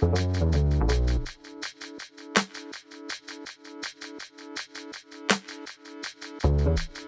Thank you